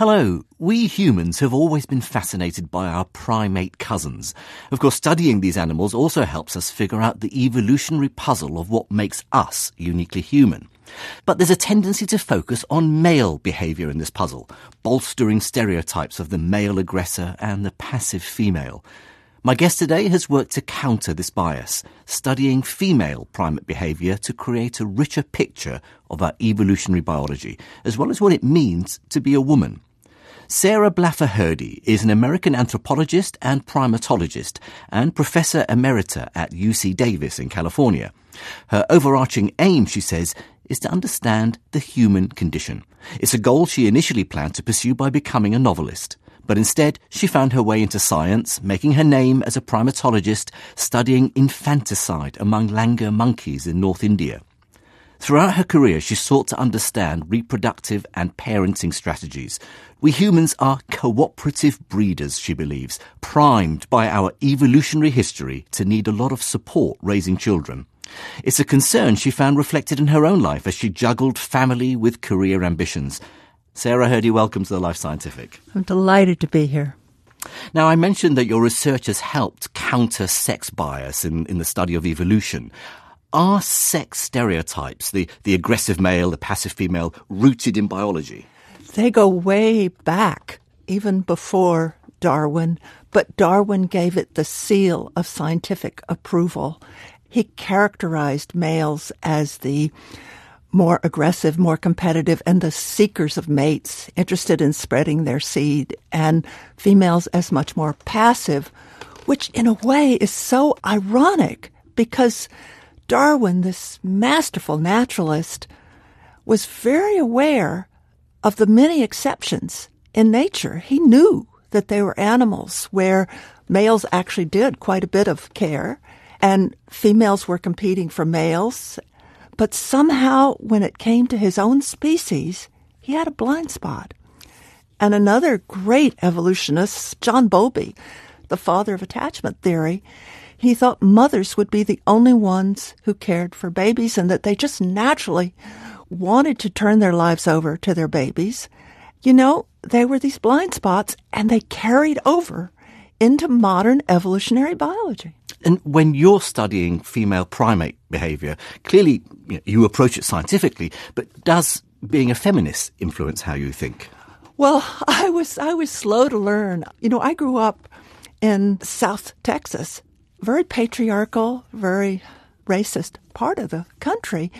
Hello. We humans have always been fascinated by our primate cousins. Of course, studying these animals also helps us figure out the evolutionary puzzle of what makes us uniquely human. But there's a tendency to focus on male behavior in this puzzle, bolstering stereotypes of the male aggressor and the passive female. My guest today has worked to counter this bias, studying female primate behavior to create a richer picture of our evolutionary biology, as well as what it means to be a woman. Sarah Blaffer Hrdy is an American anthropologist and primatologist and professor emerita at UC Davis in California. Her overarching aim, she says, is to understand the human condition. It's a goal she initially planned to pursue by becoming a novelist but instead she found her way into science, making her name as a primatologist studying infanticide among langur monkeys in North India. Throughout her career, she sought to understand reproductive and parenting strategies. We humans are cooperative breeders, she believes, primed by our evolutionary history to need a lot of support raising children. It's a concern she found reflected in her own life as she juggled family with career ambitions. Sarah Hrdy, welcome to the Life Scientific. I'm delighted to be here. Now, I mentioned that your research has helped counter sex bias in, in the study of evolution. Are sex stereotypes, the, the aggressive male, the passive female, rooted in biology? They go way back, even before Darwin, but Darwin gave it the seal of scientific approval. He characterized males as the more aggressive, more competitive, and the seekers of mates, interested in spreading their seed, and females as much more passive, which in a way is so ironic because Darwin, this masterful naturalist, was very aware of the many exceptions in nature. He knew that there were animals where males actually did quite a bit of care and females were competing for males but somehow, when it came to his own species, he had a blind spot. And another great evolutionist, John Bowlby, the father of attachment theory, he thought mothers would be the only ones who cared for babies and that they just naturally wanted to turn their lives over to their babies. You know, they were these blind spots and they carried over into modern evolutionary biology. And when you're studying female primate behavior, clearly you, know, you approach it scientifically, but does being a feminist influence how you think? Well, I was I was slow to learn. You know, I grew up in South Texas, very patriarchal, very racist part of the country,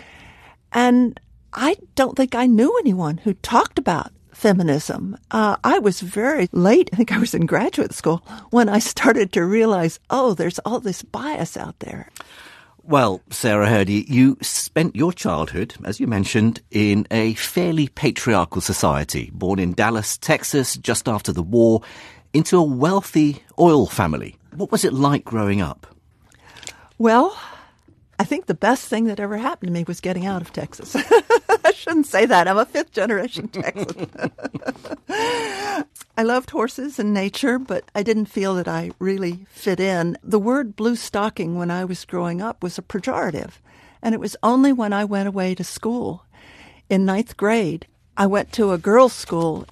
and I don't think I knew anyone who talked about feminism. Uh, I was very late. I think I was in graduate school when I started to realize, oh, there's all this bias out there. Well, Sarah Hrdy, you spent your childhood, as you mentioned, in a fairly patriarchal society, born in Dallas, Texas, just after the war, into a wealthy oil family. What was it like growing up? Well, I think the best thing that ever happened to me was getting out of Texas. I shouldn't say that. I'm a fifth generation Texan. I loved horses and nature, but I didn't feel that I really fit in. The word blue stocking when I was growing up was a pejorative. And it was only when I went away to school in ninth grade, I went to a girls' school.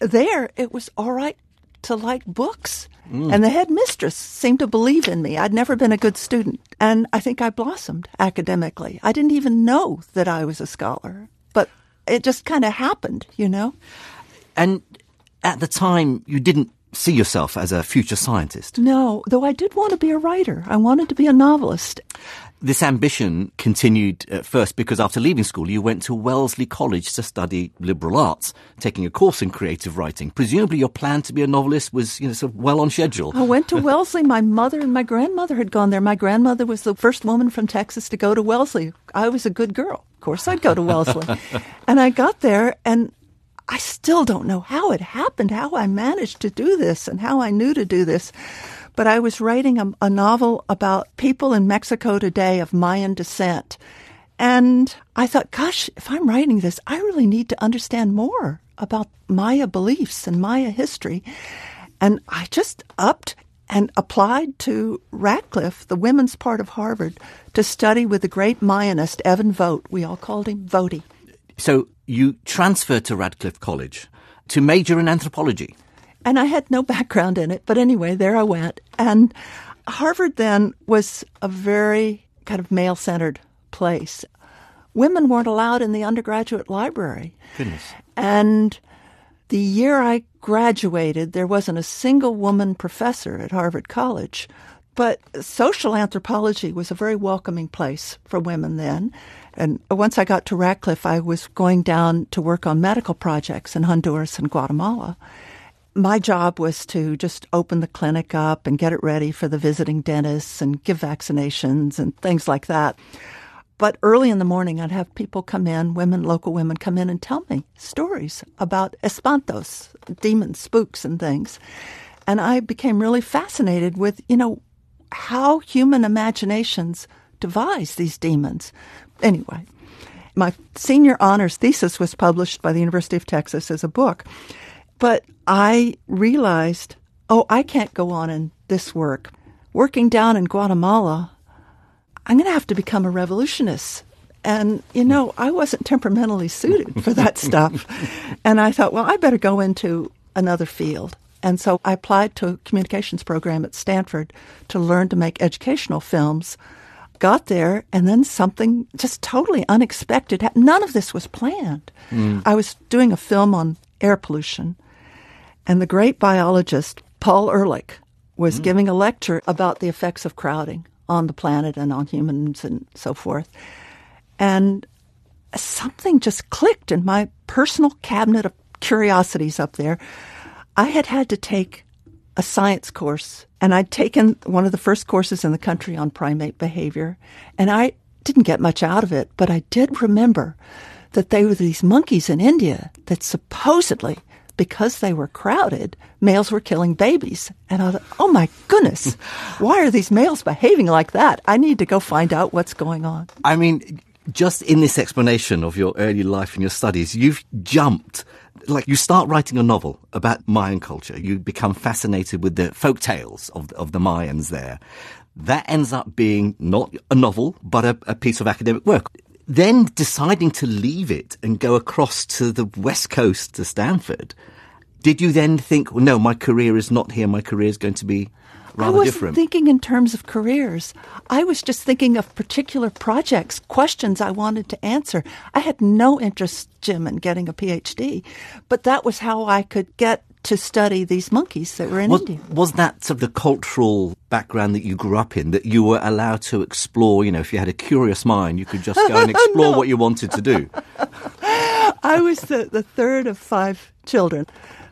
There, it was all right to like books. Mm. And the headmistress seemed to believe in me. I'd never been a good student. And I think I blossomed academically. I didn't even know that I was a scholar, but it just kind of happened, you know? And at the time, you didn't see yourself as a future scientist? No, though I did want to be a writer. I wanted to be a novelist. This ambition continued at first because after leaving school, you went to Wellesley College to study liberal arts, taking a course in creative writing. Presumably, your plan to be a novelist was, you know, sort of well on schedule. I went to Wellesley. My mother and my grandmother had gone there. My grandmother was the first woman from Texas to go to Wellesley. I was a good girl. Of course, I'd go to Wellesley. and I got there, and I still don't know how it happened, how I managed to do this, and how I knew to do this but I was writing a, a novel about people in Mexico today of Mayan descent. And I thought, gosh, if I'm writing this, I really need to understand more about Maya beliefs and Maya history. And I just upped and applied to Radcliffe, the women's part of Harvard, to study with the great Mayanist Evon Vogt. We all called him Voty. So you transferred to Radcliffe College to major in anthropology. And I had no background in it, but anyway, there I went. And Harvard then was a very kind of male centered place. Women weren't allowed in the undergraduate library. Goodness. And the year I graduated, there wasn't a single woman professor at Harvard College. But social anthropology was a very welcoming place for women then. And once I got to Radcliffe, I was going down to work on medical projects in Honduras and Guatemala. My job was to just open the clinic up and get it ready for the visiting dentists and give vaccinations and things like that. But early in the morning, I'd have people come in, women, local women come in and tell me stories about espantos, demons, spooks, and things. And I became really fascinated with, you know, how human imaginations devise these demons. Anyway, my senior honors thesis was published by the University of Texas as a book. But I realized, oh, I can't go on in this work. Working down in Guatemala, I'm going to have to become a revolutionist. And, you know, I wasn't temperamentally suited for that stuff. And I thought, well, I better go into another field. And so I applied to a communications program at Stanford to learn to make educational films. Got there, and then something just totally unexpected. Happened. None of this was planned. Mm. I was doing a film on air pollution, and the great biologist Paul Ehrlich was mm. giving a lecture about the effects of crowding on the planet and on humans and so forth. And something just clicked in my personal cabinet of curiosities up there. I had had to take a science course, and I'd taken one of the first courses in the country on primate behavior, and I didn't get much out of it, but I did remember that they were these monkeys in India that supposedly because they were crowded, males were killing babies. And I thought, oh my goodness, why are these males behaving like that? I need to go find out what's going on. I mean, just in this explanation of your early life and your studies, you've jumped. Like you start writing a novel about Mayan culture, you become fascinated with the folk tales of, of the Mayans there. That ends up being not a novel, but a, a piece of academic work then deciding to leave it and go across to the west coast to Stanford, did you then think, well, no, my career is not here, my career is going to be rather different? I wasn't different? thinking in terms of careers. I was just thinking of particular projects, questions I wanted to answer. I had no interest, Jim, in getting a PhD, but that was how I could get to study these monkeys that were in was, India. Was that sort of the cultural background that you grew up in that you were allowed to explore? You know, if you had a curious mind, you could just go and explore no. what you wanted to do. I was the, the third of five children.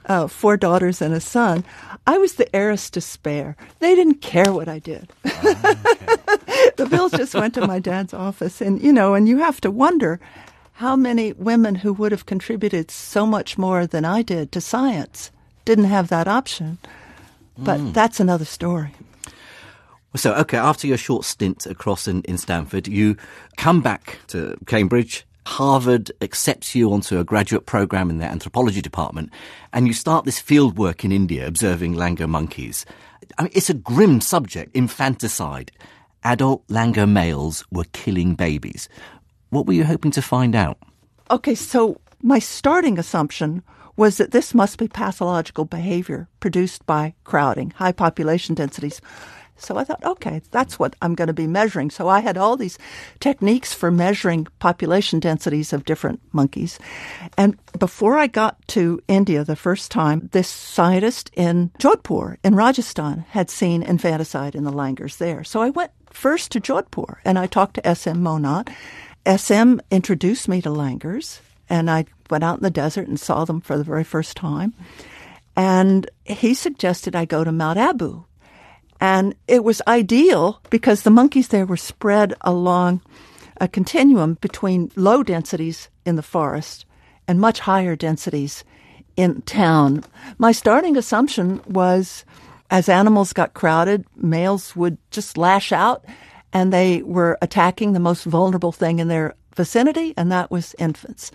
Uh, four daughters and a son, I was the heiress to spare. They didn't care what I did. Oh, okay. the bills just went to my dad's office. And, you know, and you have to wonder how many women who would have contributed so much more than I did to science didn't have that option. But mm. that's another story. So, okay, after your short stint across in, in Stanford, you come back to Cambridge. Harvard accepts you onto a graduate program in their anthropology department, and you start this field work in India observing langur monkeys. I mean, it's a grim subject, infanticide. Adult langur males were killing babies. What were you hoping to find out? Okay, so my starting assumption was that this must be pathological behavior produced by crowding, high population densities. So I thought, okay, that's what I'm going to be measuring. So I had all these techniques for measuring population densities of different monkeys. And before I got to India the first time, this scientist in Jodhpur in Rajasthan had seen infanticide in the langurs there. So I went first to Jodhpur and I talked to S.M. Mohnot. S.M. introduced me to langurs and I went out in the desert and saw them for the very first time. And he suggested I go to Mount Abu. And it was ideal because the monkeys there were spread along a continuum between low densities in the forest and much higher densities in town. My starting assumption was as animals got crowded, males would just lash out and they were attacking the most vulnerable thing in their vicinity, and that was infants.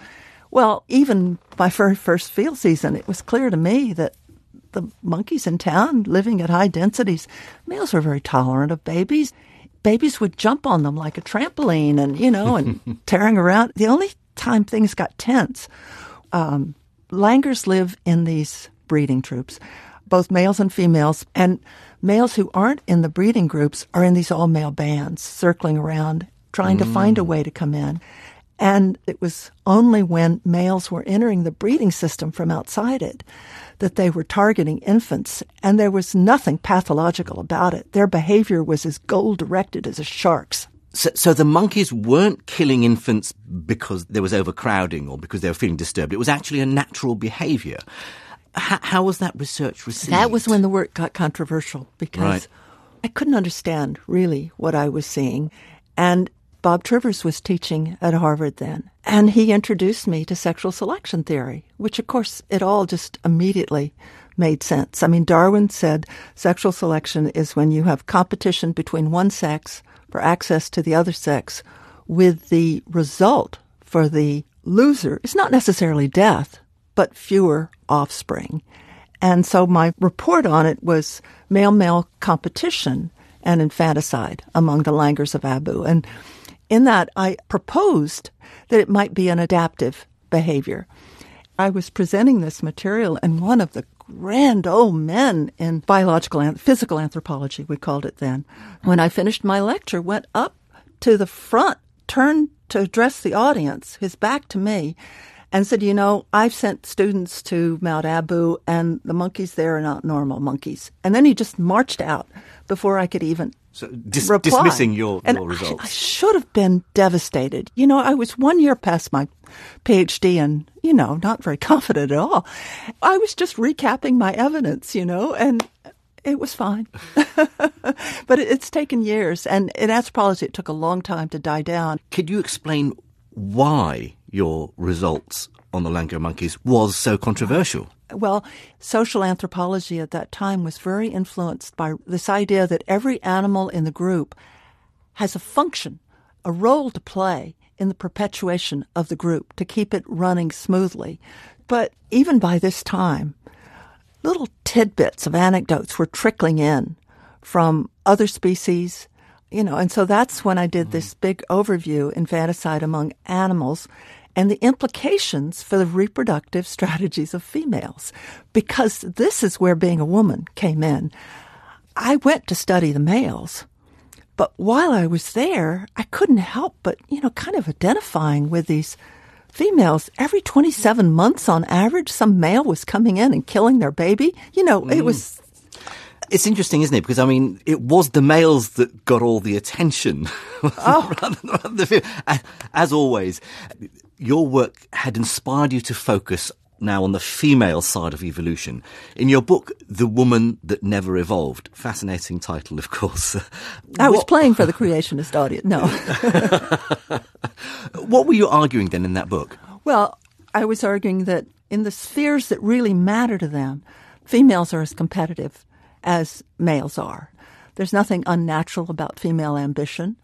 Well, even my very first field season, it was clear to me that the monkeys in town living at high densities, males were very tolerant of babies. Babies would jump on them like a trampoline and, you know, and tearing around. The only time things got tense, um, langurs live in these breeding troops, both males and females, and males who aren't in the breeding groups are in these all male bands circling around, trying mm. to find a way to come in. And it was only when males were entering the breeding system from outside it that they were targeting infants, and there was nothing pathological about it. Their behavior was as goal directed as a shark's. So, so, the monkeys weren't killing infants because there was overcrowding or because they were feeling disturbed. It was actually a natural behavior. H- how was that research received? That was when the work got controversial because right. I couldn't understand really what I was seeing. And Bob Trivers was teaching at Harvard then, and he introduced me to sexual selection theory, which of course it all just immediately made sense. I mean, Darwin said sexual selection is when you have competition between one sex for access to the other sex, with the result for the loser is not necessarily death, but fewer offspring. And so my report on it was male male competition and infanticide among the langurs of Abu. And in that, I proposed that it might be an adaptive behavior. I was presenting this material, and one of the grand old men in biological and physical anthropology, we called it then, when I finished my lecture, went up to the front, turned to address the audience, his back to me, and said, You know, I've sent students to Mount Abu, and the monkeys there are not normal monkeys. And then he just marched out before I could even so dis- dismissing your, and your results. I, I, should have been devastated. You know, I was one year past my PhD and, you know, not very confident at all. I was just recapping my evidence, you know, and it was fine. but it, it's taken years. And in anthropology, it took a long time to die down. Could you explain why your results on the langur monkeys was so controversial? Well, social anthropology at that time was very influenced by this idea that every animal in the group has a function, a role to play in the perpetuation of the group to keep it running smoothly. But even by this time, little tidbits of anecdotes were trickling in from other species, you know, and so that's when I did this mm-hmm. big overview, infanticide among animals, and the implications for the reproductive strategies of females. Because this is where being a woman came in. I went to study the males, but while I was there, I couldn't help but, you know, kind of identifying with these females. Every 27 months on average, some male was coming in and killing their baby. You know, mm. it was it's interesting, isn't it? Because I mean, it was the males that got all the attention. Oh. As always, your work had inspired you to focus now on the female side of evolution. In your book, The Woman That Never Evolved, fascinating title, of course. I what... was playing for the creationist audience. No. what were you arguing then in that book? Well, I was arguing that in the spheres that really matter to them, females are as competitive as males are. There's nothing unnatural about female ambition,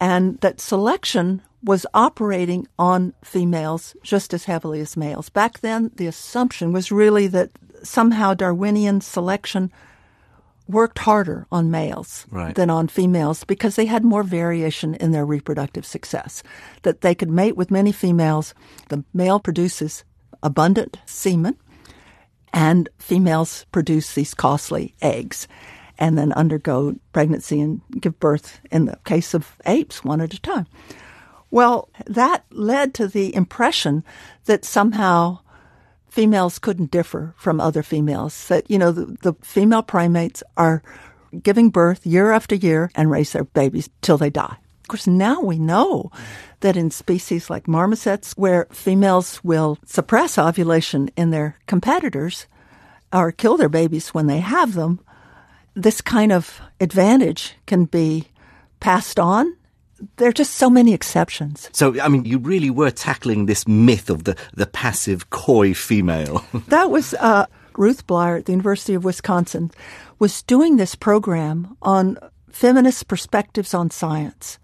and that selection was operating on females just as heavily as males. Back then, the assumption was really that somehow Darwinian selection worked harder on males right. than on females because they had more variation in their reproductive success. That they could mate with many females. The male produces abundant semen, and females produce these costly eggs and then undergo pregnancy and give birth, in the case of apes, one at a time. Well, that led to the impression that somehow females couldn't differ from other females, that, you know, the, the female primates are giving birth year after year and raise their babies till they die. Of course, now we know that in species like marmosets, where females will suppress ovulation in their competitors or kill their babies when they have them, this kind of advantage can be passed on there are just so many exceptions. So, I mean, you really were tackling this myth of the, the passive, coy female. that was uh, Ruth Bleier at the University of Wisconsin was doing this program on feminist perspectives on science.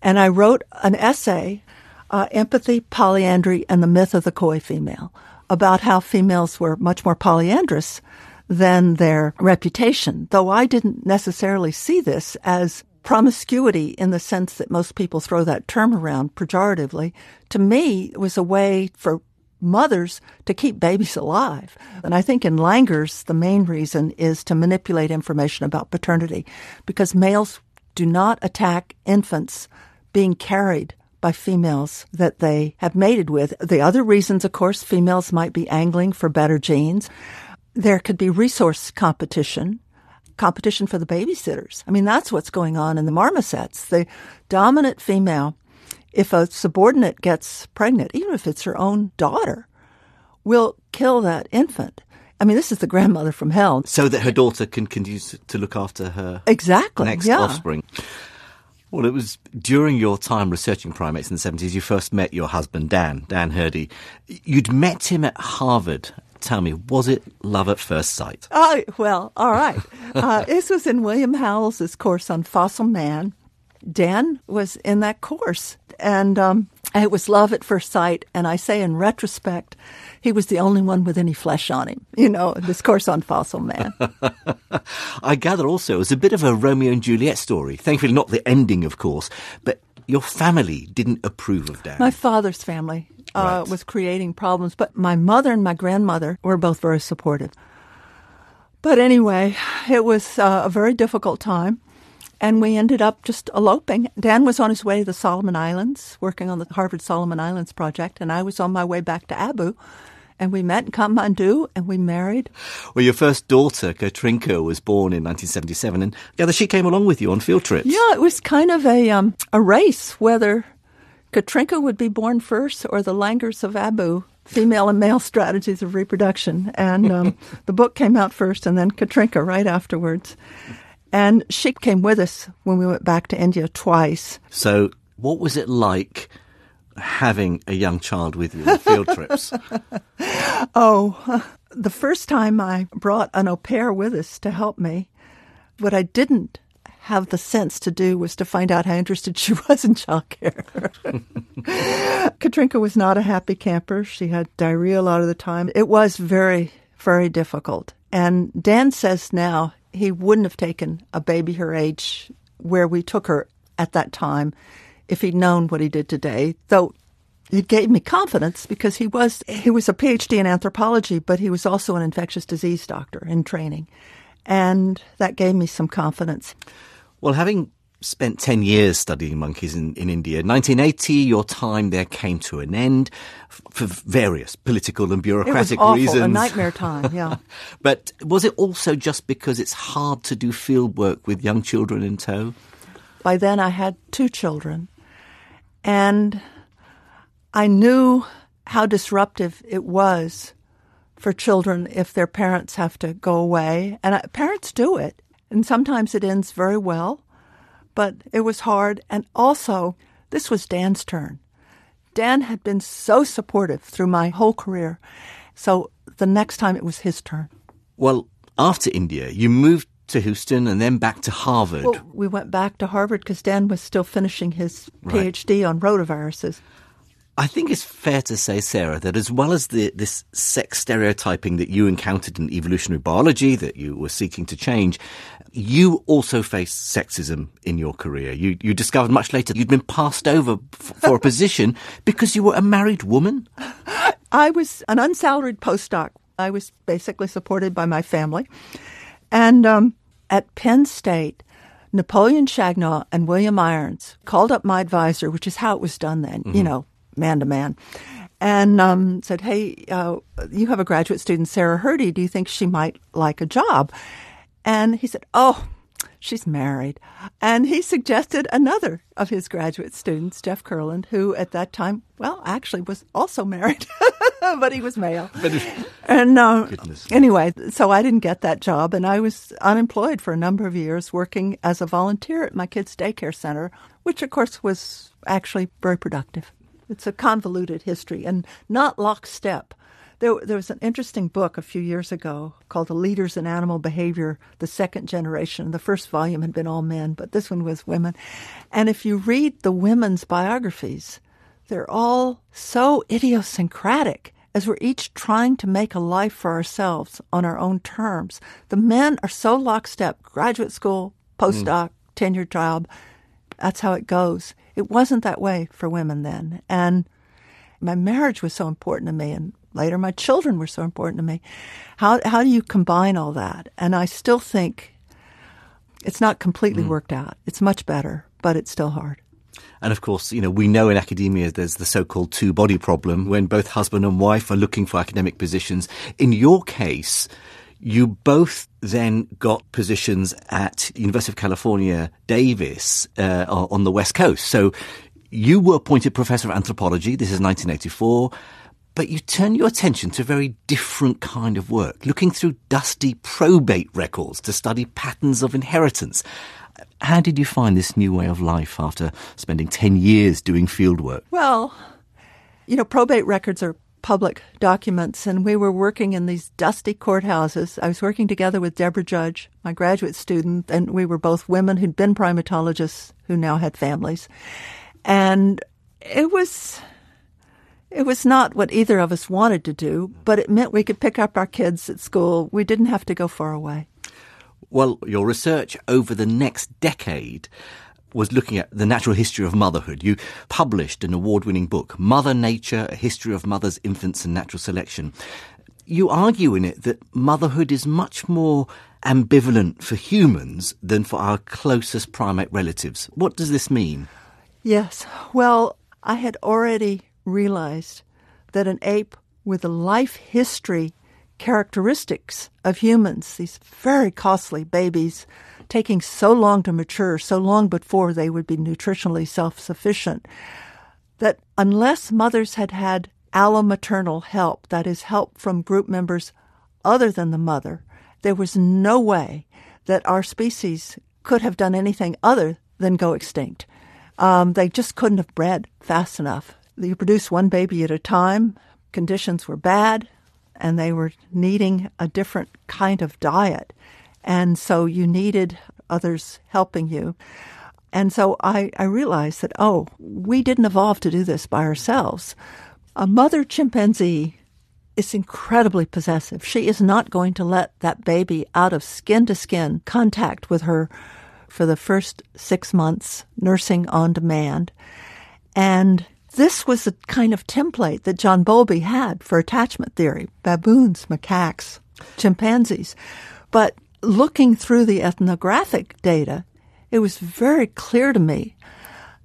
And I wrote an essay, uh, Empathy, Polyandry, and the Myth of the Coy Female, about how females were much more polyandrous than their reputation, though I didn't necessarily see this as promiscuity in the sense that most people throw that term around pejoratively, to me was a way for mothers to keep babies alive. And I think in langurs, the main reason is to manipulate information about paternity because males do not attack infants being carried by females that they have mated with. The other reasons, of course, females might be angling for better genes. There could be resource competition competition for the babysitters. I mean, that's what's going on in the marmosets. The dominant female, if a subordinate gets pregnant, even if it's her own daughter, will kill that infant. I mean, this is the grandmother from hell. So that her daughter can continue to look after her exactly next yeah. offspring. Well, it was during your time researching primates in the 70s you first met your husband, Dan, Dan Hrdy. You'd met him at Harvard Tell me, was it love at first sight? Oh, well, all right. uh, this was in William Howells's course on fossil man. Dan was in that course, and um, it was love at first sight. And I say in retrospect, he was the only one with any flesh on him, you know, this course on fossil man. I gather also it was a bit of a Romeo and Juliet story. Thankfully, not the ending, of course, but your family didn't approve of Dan. My father's family uh, right. was creating problems. But my mother and my grandmother were both very supportive. But anyway, it was uh, a very difficult time. And we ended up just eloping. Dan was on his way to the Solomon Islands, working on the Harvard Solomon Islands project, and I was on my way back to Abu. And we met in Kathmandu and we married. Well, your first daughter, Katrinka, was born in 1977, and gather she came along with you on field trips. Yeah, it was kind of a um, a race whether Katrinka would be born first, or the Langurs of Abu, female and male strategies of reproduction. And um, the book came out first, and then Katrinka right afterwards. And she came with us when we went back to India twice. So, what was it like having a young child with you on field trips? oh, the first time I brought an au pair with us to help me, what I didn't have the sense to do was to find out how interested she was in childcare. Katrinka was not a happy camper. She had diarrhea a lot of the time. It was very, very difficult. And Dan says now he wouldn't have taken a baby her age where we took her at that time if he'd known what he did today, though it gave me confidence because he was he was a PhD in anthropology, but he was also an infectious disease doctor in training. And that gave me some confidence. Well, having spent 10 years studying monkeys in, in India, 1980, your time there came to an end for various political and bureaucratic it was awful, reasons. A nightmare time, yeah. but was it also just because it's hard to do field work with young children in tow? By then, I had two children, and I knew how disruptive it was for children if their parents have to go away. And I, parents do it. And sometimes it ends very well, but it was hard. And also, this was Dan's turn. Dan had been so supportive through my whole career. So the next time it was his turn. Well, after India, you moved to Houston and then back to Harvard. Well, we went back to Harvard because Dan was still finishing his PhD right. on rotaviruses. I think it's fair to say, Sarah, that as well as the, this sex stereotyping that you encountered in evolutionary biology that you were seeking to change, you also faced sexism in your career. You, you discovered much later you'd been passed over f- for a position because you were a married woman. I was an unsalaried postdoc. I was basically supported by my family. And um, at Penn State, Napoleon Chagnon and William Irons called up my advisor, which is how it was done then, mm-hmm. you know, man to man, and um, said, "Hey, uh, you have a graduate student, Sarah Hrdy. Do you think she might like a job?" And he said, "Oh." She's married. And he suggested another of his graduate students, Jeff Kurland, who at that time, well, actually was also married, but he was male. and uh, anyway, so I didn't get that job, and I was unemployed for a number of years, working as a volunteer at my kids' daycare center, which of course was actually very productive. It's a convoluted history and not lockstep. There, there was an interesting book a few years ago called The Leaders in Animal Behavior, the second generation. The first volume had been all men, but this one was women. And if you read the women's biographies, they're all so idiosyncratic as we're each trying to make a life for ourselves on our own terms. The men are so lockstep graduate school, postdoc, mm. tenured job. That's how it goes. It wasn't that way for women then. And my marriage was so important to me and later my children were so important to me. How how do you combine all that? And I still think it's not completely mm. worked out. It's much better, but it's still hard. And of course, you know, we know in academia there's the so-called two-body problem when both husband and wife are looking for academic positions. In your case, you both then got positions at University of California, Davis, uh, on the West Coast. So you were appointed professor of anthropology. This is 1984 but you turn your attention to a very different kind of work, looking through dusty probate records to study patterns of inheritance. How did you find this new way of life after spending 10 years doing fieldwork? Well, you know, probate records are public documents, and we were working in these dusty courthouses. I was working together with Deborah Judge, my graduate student, and we were both women who'd been primatologists who now had families. And it was it was not what either of us wanted to do, but it meant we could pick up our kids at school. We didn't have to go far away. Well, your research over the next decade was looking at the natural history of motherhood. You published an award winning book, Mother Nature A History of Mothers, Infants, and Natural Selection. You argue in it that motherhood is much more ambivalent for humans than for our closest primate relatives. What does this mean? Yes. Well, I had already realized that an ape with the life history characteristics of humans, these very costly babies, taking so long to mature, so long before they would be nutritionally self sufficient, that unless mothers had had allomaternal help, that is, help from group members other than the mother, there was no way that our species could have done anything other than go extinct. Um, they just couldn't have bred fast enough you produce one baby at a time. Conditions were bad, and they were needing a different kind of diet. And so you needed others helping you. And so I, I realized that, oh, we didn't evolve to do this by ourselves. A mother chimpanzee is incredibly possessive. She is not going to let that baby out of skin to skin contact with her for the first six months, nursing on demand. And this was the kind of template that John Bowlby had for attachment theory baboons, macaques, chimpanzees. But looking through the ethnographic data, it was very clear to me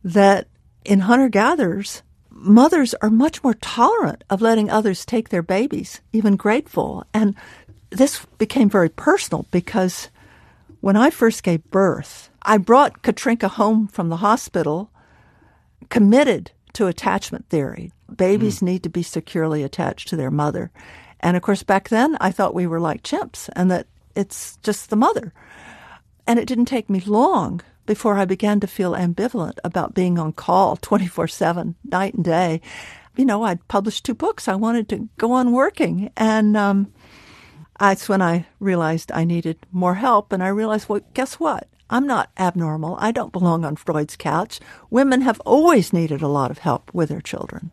that in hunter gatherers, mothers are much more tolerant of letting others take their babies, even grateful. And this became very personal because when I first gave birth, I brought Katrinka home from the hospital committed to attachment theory. Babies mm. need to be securely attached to their mother. And of course, back then I thought we were like chimps and that it's just the mother. And it didn't take me long before I began to feel ambivalent about being on call 24 7, night and day. You know, I'd published two books. I wanted to go on working. And um, that's when I realized I needed more help. And I realized, well, guess what? I'm not abnormal. I don't belong on Freud's couch. Women have always needed a lot of help with their children.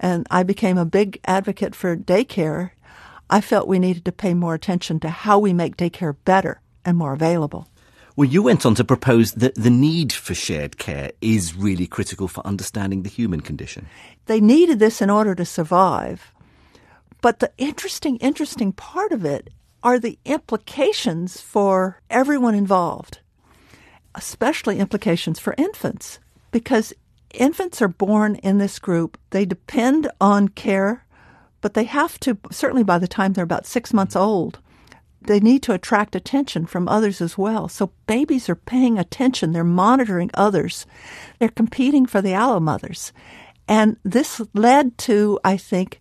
And I became a big advocate for daycare. I felt we needed to pay more attention to how we make daycare better and more available. Well, you went on to propose that the need for shared care is really critical for understanding the human condition. They needed this in order to survive. But the interesting, interesting part of it are the implications for everyone involved especially implications for infants because infants are born in this group. They depend on care, but they have to, certainly by the time they're about six months mm-hmm. old, they need to attract attention from others as well. So babies are paying attention. They're monitoring others. They're competing for the allo mothers. And this led to, I think,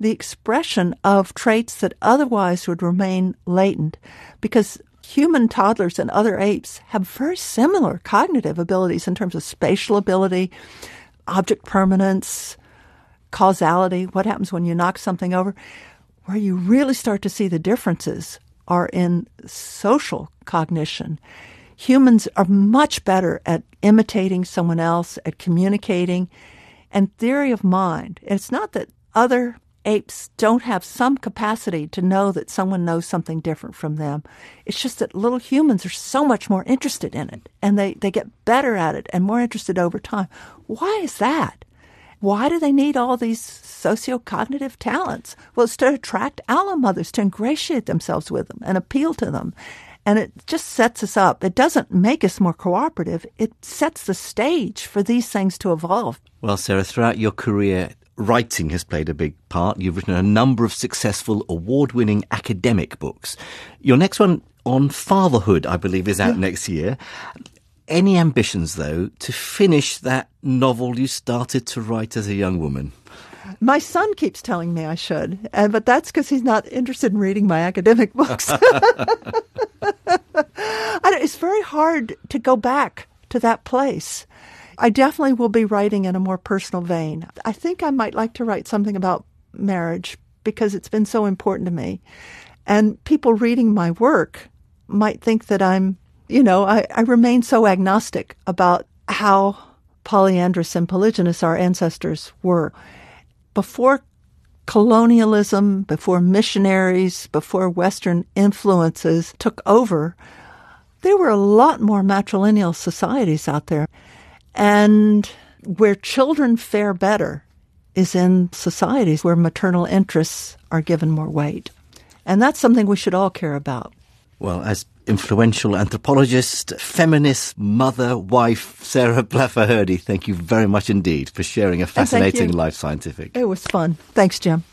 the expression of traits that otherwise would remain latent because human toddlers and other apes have very similar cognitive abilities in terms of spatial ability, object permanence, causality, what happens when you knock something over. Where you really start to see the differences are in social cognition. Humans are much better at imitating someone else, at communicating, and theory of mind. It's not that other apes don't have some capacity to know that someone knows something different from them. It's just that little humans are so much more interested in it and they, they get better at it and more interested over time. Why is that? Why do they need all these sociocognitive talents? Well, it's to attract allo mothers, to ingratiate themselves with them and appeal to them. And it just sets us up. It doesn't make us more cooperative. It sets the stage for these things to evolve. Well, Sarah, throughout your career, writing has played a big part. You've written a number of successful award winning academic books. Your next one on fatherhood, I believe, is out yeah. next year. Any ambitions, though, to finish that novel you started to write as a young woman? My son keeps telling me I should, and, but that's because he's not interested in reading my academic books. it's very hard to go back to that place. I definitely will be writing in a more personal vein. I think I might like to write something about marriage because it's been so important to me. And people reading my work might think that I'm, you know, I, I remain so agnostic about how polyandrous and polygynous our ancestors were. Before colonialism, before missionaries, before Western influences took over, there were a lot more matrilineal societies out there. And where children fare better is in societies where maternal interests are given more weight. And that's something we should all care about. Well, as influential anthropologist, feminist, mother, wife, Sarah Blaffer Hrdy, thank you very much indeed for sharing a fascinating life scientific. It was fun. Thanks, Jim.